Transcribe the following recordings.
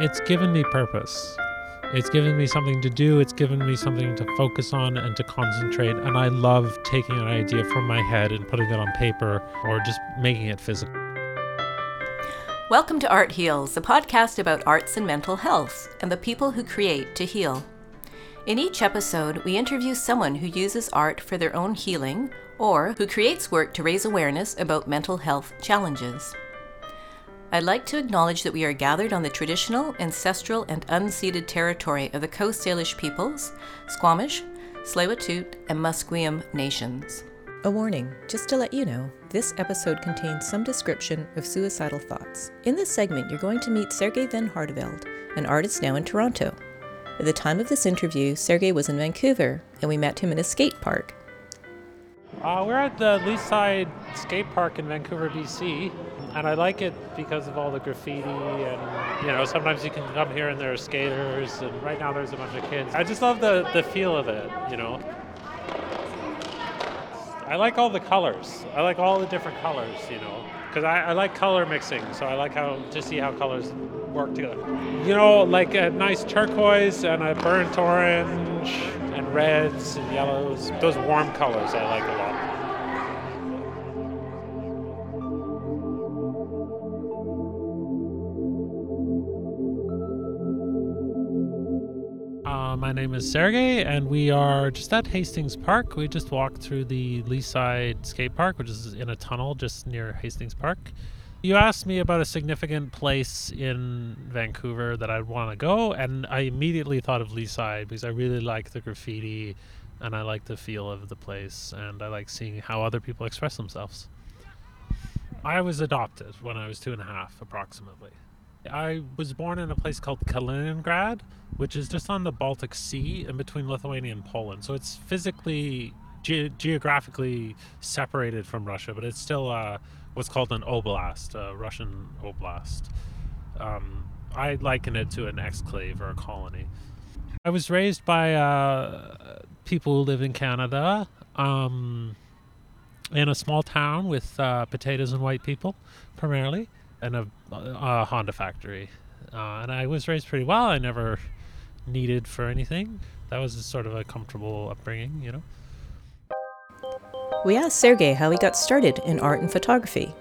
it's given me purpose. It's given me something to do, it's given me something to focus on and to concentrate. And I love taking an idea from my head and putting it on paper or just making it physical. Welcome to Art Heals, a podcast about arts and mental health and the people who create to heal. In each episode, we interview someone who uses art for their own healing or who creates work to raise awareness about mental health challenges. I'd like to acknowledge that we are gathered on the traditional, ancestral, and unceded territory of the Coast Salish peoples, Squamish, Tsleil-Waututh, and Musqueam nations. A warning, just to let you know, this episode contains some description of suicidal thoughts. In this segment, you're going to meet Sergey Van Hardeveld, an artist now in Toronto. At the time of this interview, Sergey was in Vancouver, and we met him in a skate park. Uh, we're at the Leeside Skate Park in Vancouver, BC, and I like it because of all the graffiti and you know sometimes you can come here and there are skaters and right now there's a bunch of kids. I just love the the feel of it, you know. I like all the colors. I like all the different colors, you know, because I, I like color mixing. So I like how to see how colors work together. You know, like a nice turquoise and a burnt orange and reds and yellows. Those warm colors I like a lot. My name is Sergey, and we are just at Hastings Park. We just walked through the Leeside Skate Park, which is in a tunnel just near Hastings Park. You asked me about a significant place in Vancouver that I'd want to go, and I immediately thought of Leeside because I really like the graffiti and I like the feel of the place, and I like seeing how other people express themselves. I was adopted when I was two and a half, approximately. I was born in a place called Kaliningrad, which is just on the Baltic Sea in between Lithuania and Poland. So it's physically, ge- geographically separated from Russia, but it's still uh, what's called an oblast, a Russian oblast. Um, I liken it to an exclave or a colony. I was raised by uh, people who live in Canada um, in a small town with uh, potatoes and white people, primarily and a, a Honda factory. Uh, and I was raised pretty well. I never needed for anything. That was sort of a comfortable upbringing, you know. We asked Sergey how he got started in art and photography.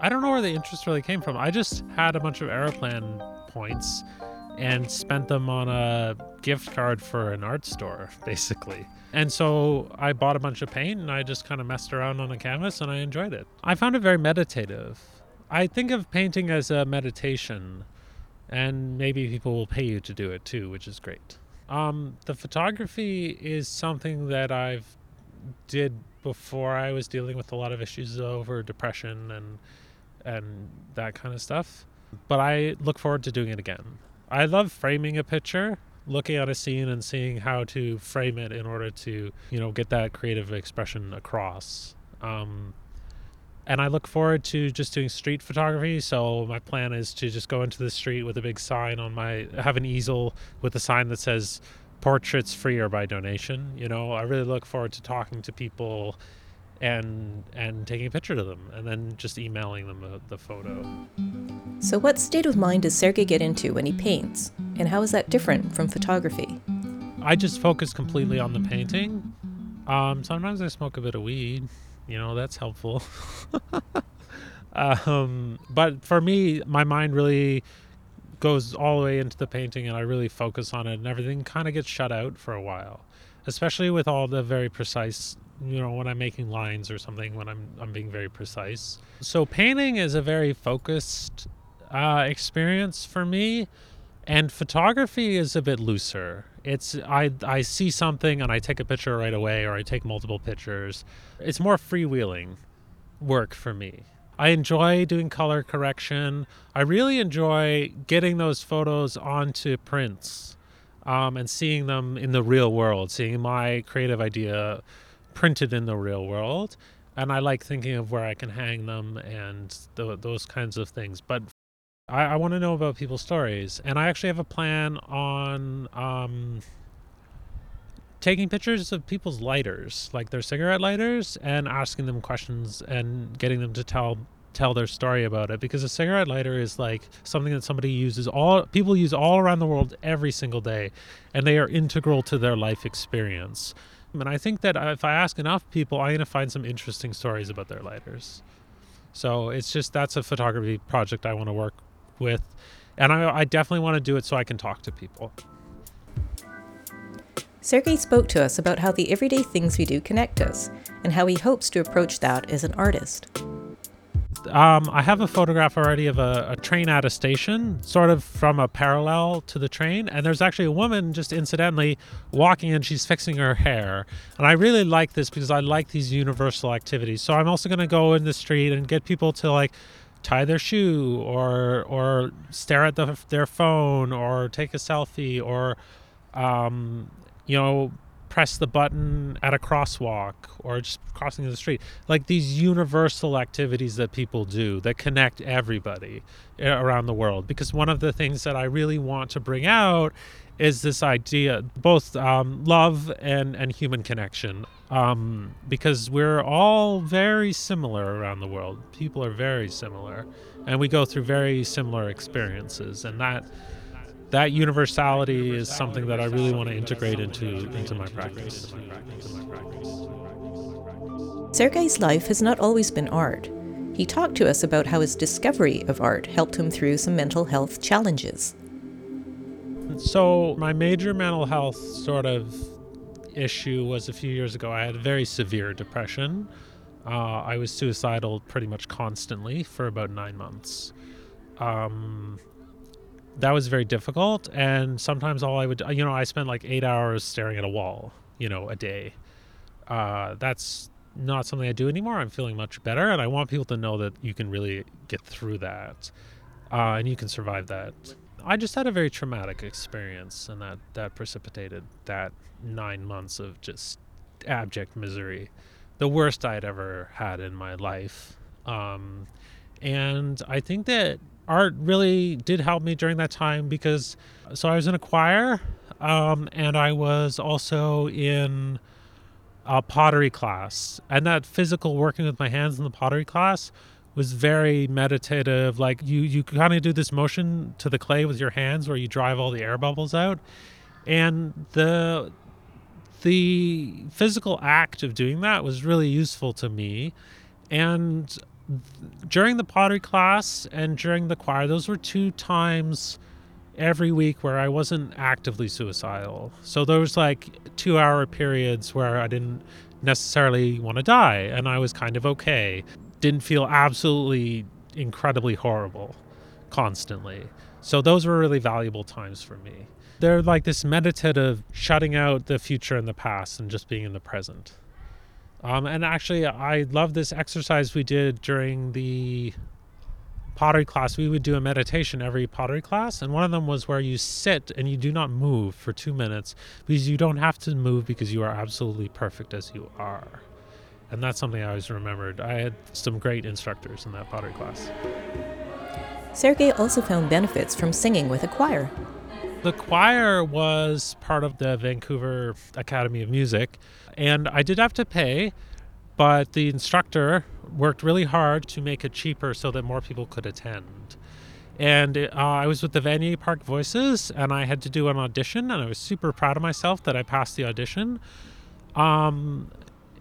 I don't know where the interest really came from. I just had a bunch of Aeroplan points and spent them on a gift card for an art store, basically. And so I bought a bunch of paint and I just kind of messed around on a canvas and I enjoyed it. I found it very meditative. I think of painting as a meditation, and maybe people will pay you to do it too, which is great. Um, the photography is something that I've did before I was dealing with a lot of issues over depression and and that kind of stuff. But I look forward to doing it again. I love framing a picture, looking at a scene and seeing how to frame it in order to, you know, get that creative expression across. Um, and I look forward to just doing street photography. So my plan is to just go into the street with a big sign on my, have an easel with a sign that says portraits free or by donation. You know, I really look forward to talking to people and and taking a picture of them and then just emailing them the, the photo. So, what state of mind does Sergey get into when he paints, and how is that different from photography? I just focus completely on the painting. Um, sometimes I smoke a bit of weed. You know, that's helpful. um, but for me, my mind really goes all the way into the painting and I really focus on it and everything kind of gets shut out for a while. Especially with all the very precise, you know, when I'm making lines or something when I'm I'm being very precise. So painting is a very focused uh, experience for me and photography is a bit looser. It's I I see something and I take a picture right away or I take multiple pictures. It's more freewheeling work for me. I enjoy doing color correction. I really enjoy getting those photos onto prints um, and seeing them in the real world, seeing my creative idea printed in the real world. And I like thinking of where I can hang them and th- those kinds of things. But I, I want to know about people's stories. And I actually have a plan on um, taking pictures of people's lighters, like their cigarette lighters, and asking them questions and getting them to tell tell their story about it because a cigarette lighter is like something that somebody uses all people use all around the world every single day and they are integral to their life experience and i think that if i ask enough people i'm going to find some interesting stories about their lighters. So it's just that's a photography project i want to work with. And I, I definitely want to do it so i can talk to people. Sergey spoke to us about how the everyday things we do connect us and how he hopes to approach that as an artist. Um, I have a photograph already of a, a, train at a station, sort of from a parallel to the train. And there's actually a woman just incidentally walking and she's fixing her hair. And I really like this because I like these universal activities. So I'm also going to go in the street and get people to like tie their shoe or or stare at the, their phone or take a selfie or um, you know, press the button at a crosswalk or just crossing the street. Like these universal activities that people do that connect everybody eh, around the world. Because one of the things that I really want to bring out is this idea, both um, love and, and human connection. Um, because we're all very similar around the world. People are very similar. And we go through very similar experiences. And that that universality is something that I really want to integrate into into my practice. Sergey's life has not always been art. He talked to us about how his discovery of art helped him through some mental health challenges. So, my major mental health sort of issue was a few years ago. I had a very severe depression. Uh, I was suicidal pretty much constantly for about nine months. Um, that was very difficult. And sometimes all I would, you know, I spent like eight hours staring at a wall, you know, a day. Uh, that's not something I do anymore. I'm feeling much better, and I want people to know that you can really get through that, uh, and you can survive that. I just had a very traumatic experience, and that that precipitated that nine months of just abject misery, the worst I had ever had in my life. Um, and I think that art really did help me during that time because so I was in a choir um, and I was also in a pottery class. And that physical working with my hands in the pottery class was very meditative. Like you, you kind of do this motion to the clay with your hands where you drive all the air bubbles out. And the the physical act of doing that was really useful to me. And during the pottery class and during the choir, those were two times every week where I wasn't actively suicidal. So there was like two hour periods where I didn't necessarily want to die and I was kind of okay. Didn't feel absolutely incredibly horrible constantly. So those were really valuable times for me. They're like this meditative shutting out the future and the past and just being in the present. Um, and actually, I love this exercise we did during the pottery class. We would do a meditation every pottery class, and one of them was where you sit and you do not move for two minutes because you don't have to move because you are absolutely perfect as you are. And that's something I always remembered. I had some great instructors in that pottery class. Sergey also found benefits from singing with a choir. The choir was part of the Vancouver Academy of Music, and I did have to pay, but the instructor worked really hard to make it cheaper so that more people could attend. And uh, I was with the Vanier Park Voices, and I had to do an audition, and I was super proud of myself that I passed the audition. Um,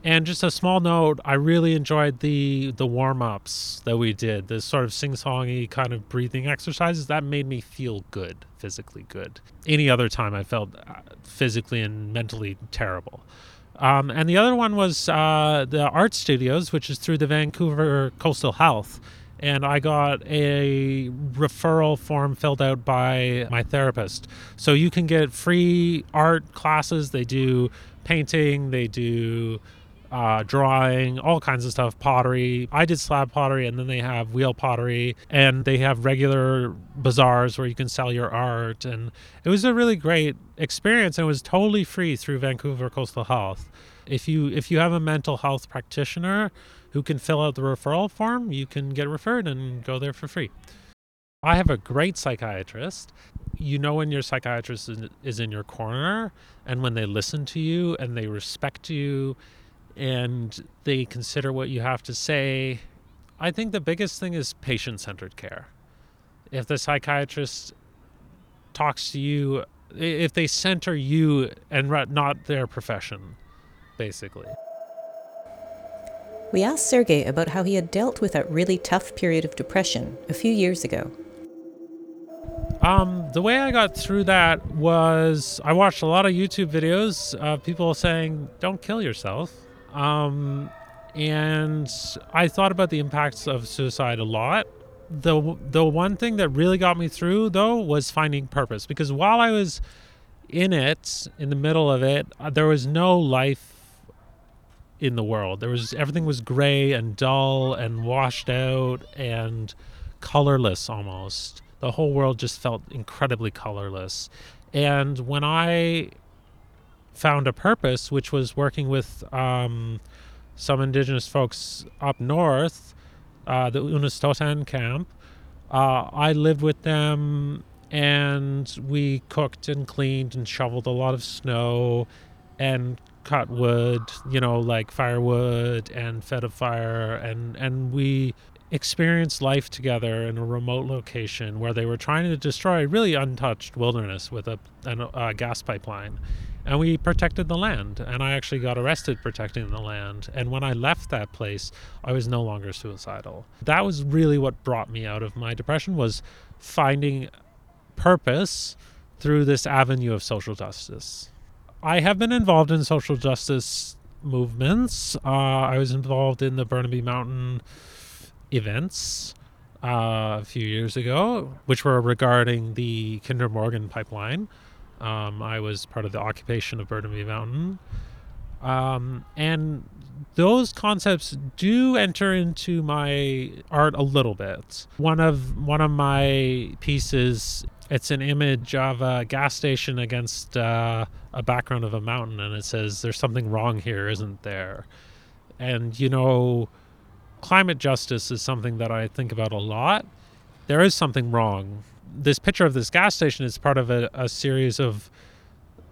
and just a small note, I really enjoyed the the warm ups that we did, the sort of sing songy kind of breathing exercises. That made me feel good, physically good. Any other time, I felt uh, physically and mentally terrible. Um, and the other one was uh, the art studios, which is through the Vancouver Coastal Health. And I got a referral form filled out by my therapist. So you can get free art classes. They do painting, they do uh, drawing, all kinds of stuff, pottery. I did slab pottery, and then they have wheel pottery, and they have regular bazaars where you can sell your art. And it was a really great experience, and it was totally free through Vancouver Coastal Health. If you if you have a mental health practitioner who can fill out the referral form, you can get referred and go there for free. I have a great psychiatrist. You know when your psychiatrist is in your corner and when they listen to you and they respect you and they consider what you have to say I think the biggest thing is patient centered care. If the psychiatrist talks to you, if they center you and not their profession, basically. We asked Sergey about how he had dealt with that really tough period of depression a few years ago. Um, the way I got through that was I watched a lot of YouTube videos of people saying, don't kill yourself. Um, and I thought about the impacts of suicide a lot. The the one thing that really got me through though was finding purpose because while I was in it, in the middle of it, uh, there was no life in the world. There was everything was gray and dull and washed out and colorless almost. The whole world just felt incredibly colorless. And when I found a purpose, which was working with um, some indigenous folks up north, uh, the Unist'ot'en camp. Uh, I lived with them and we cooked and cleaned and shoveled a lot of snow and cut wood, you know, like firewood and fed a fire and and we experienced life together in a remote location where they were trying to destroy really untouched wilderness with a, a, a gas pipeline and we protected the land and i actually got arrested protecting the land. And when i left that place i was no longer suicidal. That was really what brought me out of my depression was finding purpose through this avenue of social justice. I have been involved in social justice movements. Uh, i was involved in the burnaby mountain events uh, a few years ago which were regarding the kinder morgan pipeline um, I was part of the occupation of Burnaby Mountain. Um, and those concepts do enter into my art a little bit. One of one of my pieces, it's an image of a gas station against uh, a background of a mountain, and it says, "There's something wrong here, isn't there?" And you know, climate justice is something that I think about a lot. There is something wrong this picture of this gas station is part of a, a series of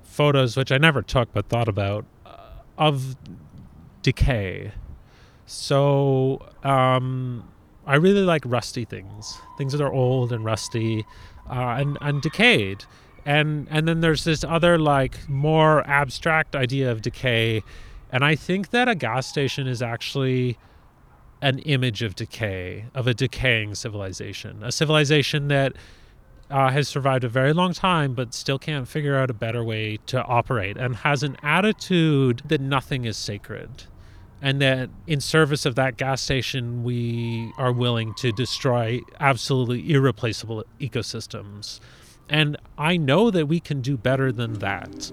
photos, which I never took but thought about, uh, of decay. So um, I really like rusty things, things that are old and rusty uh, and, and decayed. And, and then there's this other, like, more abstract idea of decay. And I think that a gas station is actually an image of decay, of a decaying civilization, a civilization that uh, has survived a very long time, but still can't figure out a better way to operate and has an attitude that nothing is sacred. And that in service of that gas station, we are willing to destroy absolutely irreplaceable ecosystems. And I know that we can do better than that.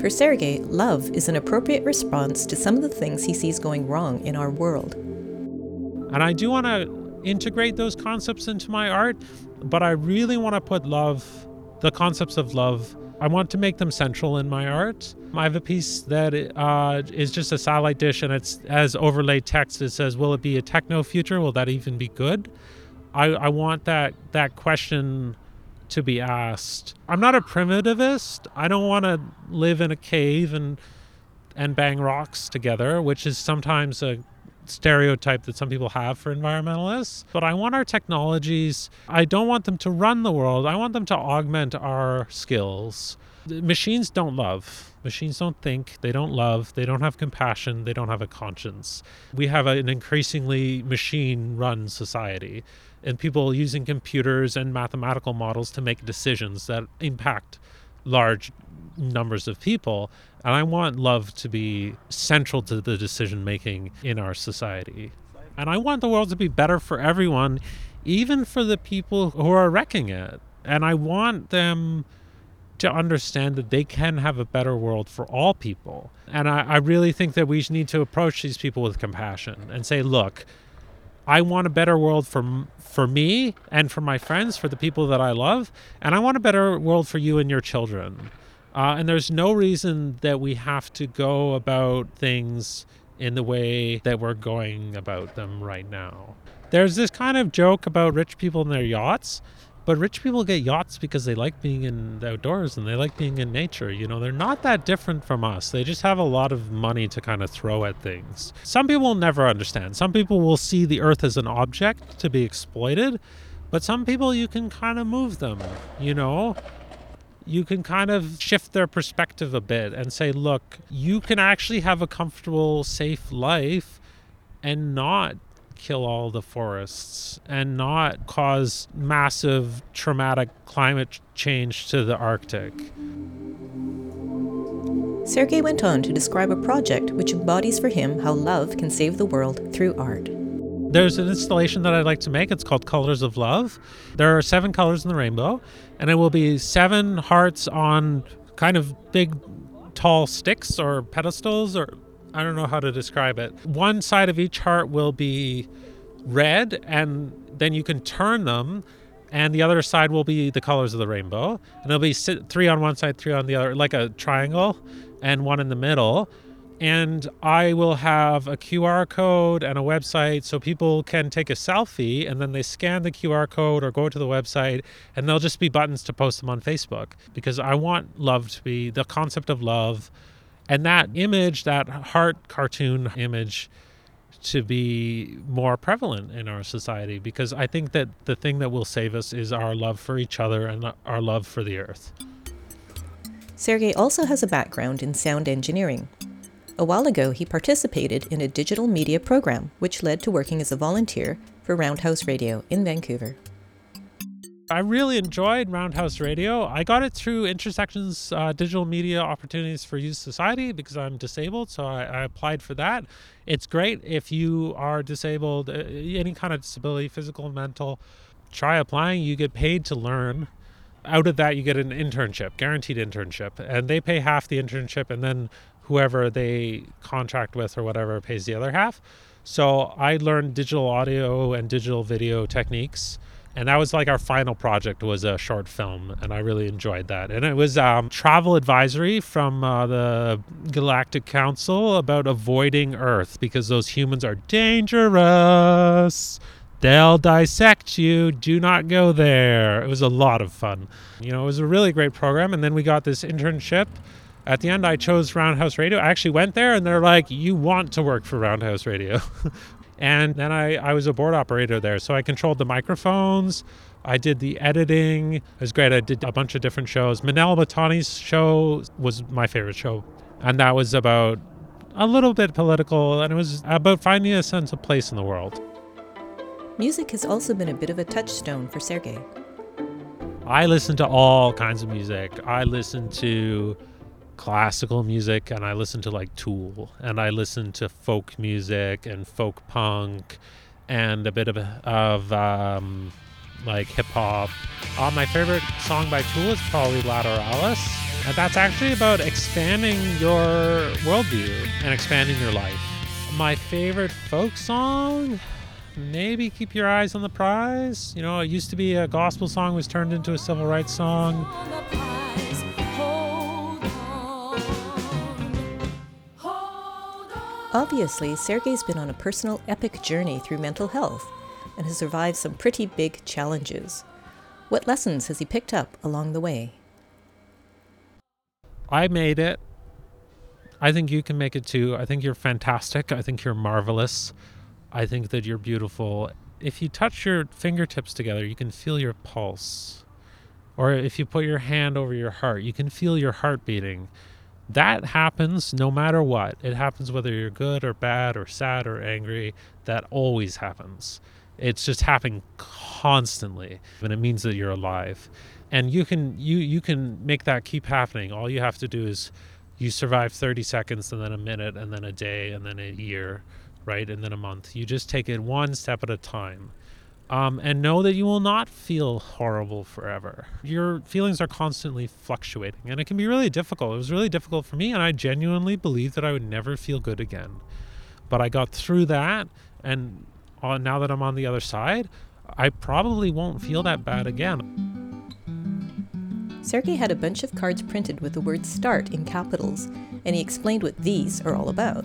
For Sergei, love is an appropriate response to some of the things he sees going wrong in our world. And I do want to integrate those concepts into my art, but I really want to put love, the concepts of love, I want to make them central in my art. I have a piece that uh, is just a satellite dish and it's as overlaid text. It says, "Will it be a techno future? Will that even be good?" I, I want that that question to be asked. I'm not a primitivist. I don't want to live in a cave and and bang rocks together, which is sometimes a stereotype that some people have for environmentalists. But I want our technologies, I don't want them to run the world. I want them to augment our skills. Machines don't love. Machines don't think. They don't love. They don't have compassion. They don't have a conscience. We have an increasingly machine run society and people using computers and mathematical models to make decisions that impact large numbers of people. And I want love to be central to the decision making in our society. And I want the world to be better for everyone, even for the people who are wrecking it. And I want them to understand that they can have a better world for all people. And I, I really think that we need to approach these people with compassion and say, look, I want a better world for for me and for my friends, for the people that I love, and I want a better world for you and your children. Uh, and there's no reason that we have to go about things in the way that we're going about them right now. There's this kind of joke about rich people and their yachts, But rich people get yachts because they like being in the outdoors and they like being in nature. You know, they're not that different from us. They just have a lot of money to kind of throw at things. Some people will never understand. Some people will see the earth as an object to be exploited, but some people you can kind of move them, you know? You can kind of shift their perspective a bit and say, look, you can actually have a comfortable, safe life and not kill all the forests and not cause massive traumatic climate change to the Arctic. Sergei went on to describe a project which embodies for him how love can save the world through art. There's an installation that I'd like to make. It's called Colors of Love. There are seven colors in the rainbow, and it will be seven hearts on kind of big, tall sticks or pedestals or I don't know how to describe it. One side of each heart will be red, and then you can turn them, and the other side will be the colors of the rainbow. And it'll be three on one side, three on the other, like a triangle, and one in the middle. And I will have a QR code and a website so people can take a selfie and then they scan the QR code or go to the website and there'll just be buttons to post them on Facebook because I want love to be the concept of love and that image, that heart cartoon image, to be more prevalent in our society because I think that the thing that will save us is our love for each other and our love for the earth. Sergei also has a background in sound engineering. A while ago, he participated in a digital media program, which led to working as a volunteer for Roundhouse Radio in Vancouver. I really enjoyed Roundhouse Radio. I got it through Intersections uh, Digital Media Opportunities for Youth Society because I'm disabled, so I, I, applied for that. It's great if you are disabled, uh, any kind of disability, physical, mental. Try applying. You get paid to learn. Out of that, you get an internship, guaranteed internship, and they pay half the internship, and then whoever they contract with or whatever pays the other half. So I learned digital audio and digital video techniques and that was like our final project was a short film and i really enjoyed that. And it was um, travel advisory from uh, the galactic council about avoiding earth because those humans are dangerous. They'll dissect you. Do not go there. It was a lot of fun. You know it was a really great program and then we got this internship at the end i chose roundhouse radio i actually went there and they're like you want to work for roundhouse radio And then I, I was a board operator there. So I controlled the microphones. I did the editing. It was great. I did a bunch of different shows. Manel Batani's show was my favorite show. And that was about a little bit political and it was about finding a sense of place in the world. Music has also been a bit of a touchstone for Sergei. I listen to all kinds of music. I listen to classical music and I listen to like Tool and I listen to folk music and folk punk and a bit of, of um, like hip hop. Uh, my favorite song by Tool is probably Lateralus, and that's actually about expanding your worldview and expanding your life. My favorite folk song, maybe Keep Your Eyes on the Prize. You know, it used to be a gospel song, was turned into a civil rights song. Obviously, Sergey's been on a personal epic journey through mental health and has survived some pretty big challenges. What lessons has he picked up along the way? I made it. I think you can make it too. I think you're fantastic. I think you're marvelous. I think that you're beautiful. If you touch your fingertips together, you can feel your pulse. Or if you put your hand over your heart, you can feel your heart beating. That happens no matter what. It happens whether you're good or bad or sad or angry. That always happens. It's just happening constantly, and it means that you're alive. And you can you you can make that keep happening. All you have to do is you survive 30 seconds and then a minute and then a day and then a year, right? And then a month. You just take it one step at a time. Um, and know that you will not feel horrible forever. Your feelings are constantly fluctuating, and it can be really difficult. It was really difficult for me, and I genuinely believed that I would never feel good again. But I got through that, and uh, now that I'm on the other side, I probably won't feel that bad again. Sergei had a bunch of cards printed with the word START in capitals, and he explained what these are all about.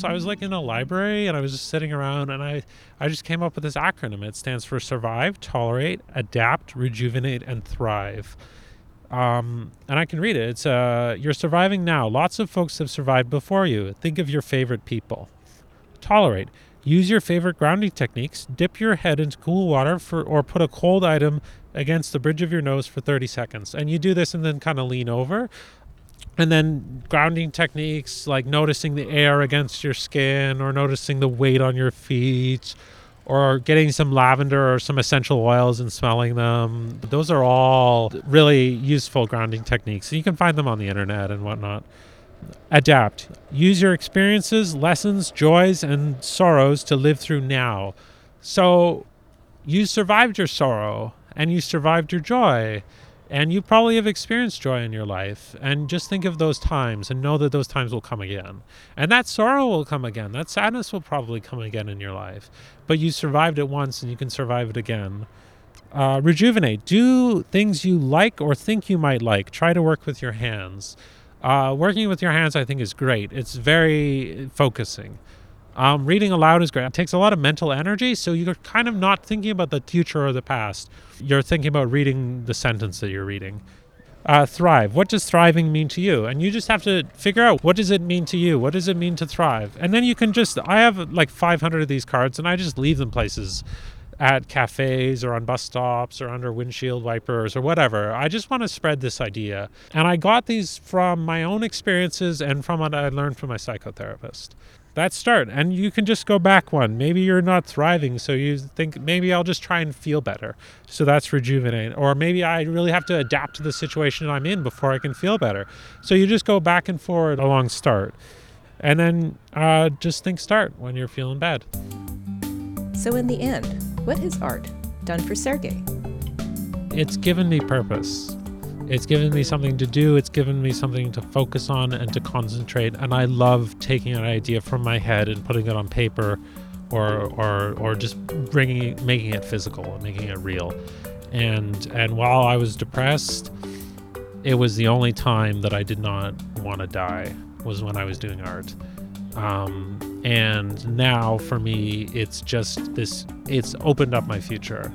So I was like in a library and I was just sitting around and I, I just came up with this acronym. It stands for survive, tolerate, adapt, rejuvenate, and thrive. Um, and I can read it. It's uh, you're surviving now. Lots of folks have survived before you. Think of your favorite people. Tolerate. Use your favorite grounding techniques. Dip your head into cool water for, or put a cold item against the bridge of your nose for 30 seconds. And you do this and then kind of lean over. And then grounding techniques like noticing the air against your skin or noticing the weight on your feet or getting some lavender or some essential oils and smelling them. Those are all really useful grounding techniques. You can find them on the internet and whatnot. Adapt. Use your experiences, lessons, joys, and sorrows to live through now. So you survived your sorrow and you survived your joy. And you probably have experienced joy in your life. And just think of those times and know that those times will come again. And that sorrow will come again. That sadness will probably come again in your life. But you survived it once and you can survive it again. Uh, rejuvenate. Do things you like or think you might like. Try to work with your hands. Uh, working with your hands, I think, is great. It's very focusing. Um, reading aloud is great. It takes a lot of mental energy, so you're kind of not thinking about the future or the past. You're thinking about reading the sentence that you're reading. Uh, thrive. What does thriving mean to you? And you just have to figure out what does it mean to you? What does it mean to thrive? And then you can just. I have like 500 of these cards, and I just leave them places at cafes or on bus stops or under windshield wipers or whatever. I just want to spread this idea. And I got these from my own experiences and from what I learned from my psychotherapist. That's start. And you can just go back one. Maybe you're not thriving, so you think maybe I'll just try and feel better. So that's rejuvenate. Or maybe I really have to adapt to the situation I'm in before I can feel better. So you just go back and forward along start. And then uh, just think start when you're feeling bad. So, in the end, what has art done for Sergey? It's given me purpose. It's given me something to do. It's given me something to focus on and to concentrate. And I love taking an idea from my head and putting it on paper, or or or just bringing making it physical making it real. And and while I was depressed, it was the only time that I did not want to die was when I was doing art. Um, and now for me it's just this it's opened up my future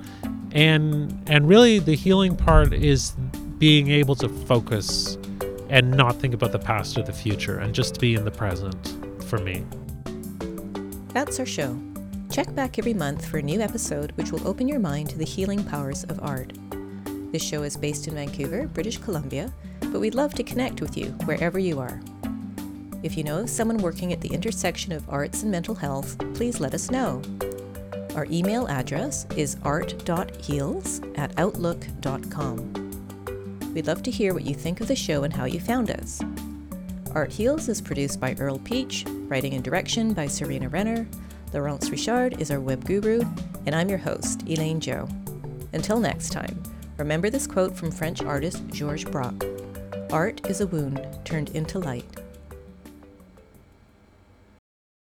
and and really the healing part is being able to focus and not think about the past or the future and just be in the present for me That's our show. Check back every month for a new episode which will open your mind to the healing powers of art. This show is based in Vancouver, British Columbia, but we'd love to connect with you wherever you are. If you know of someone working at the intersection of arts and mental health, please let us know. Our email address is art.heals at outlook.com. We'd love to hear what you think of the show and how you found us. Art Heals is produced by Earl Peach, writing and direction by Serena Renner. Laurence Richard is our web guru, and I'm your host, Elaine Joe. Until next time, remember this quote from French artist Georges Braque Art is a wound turned into light.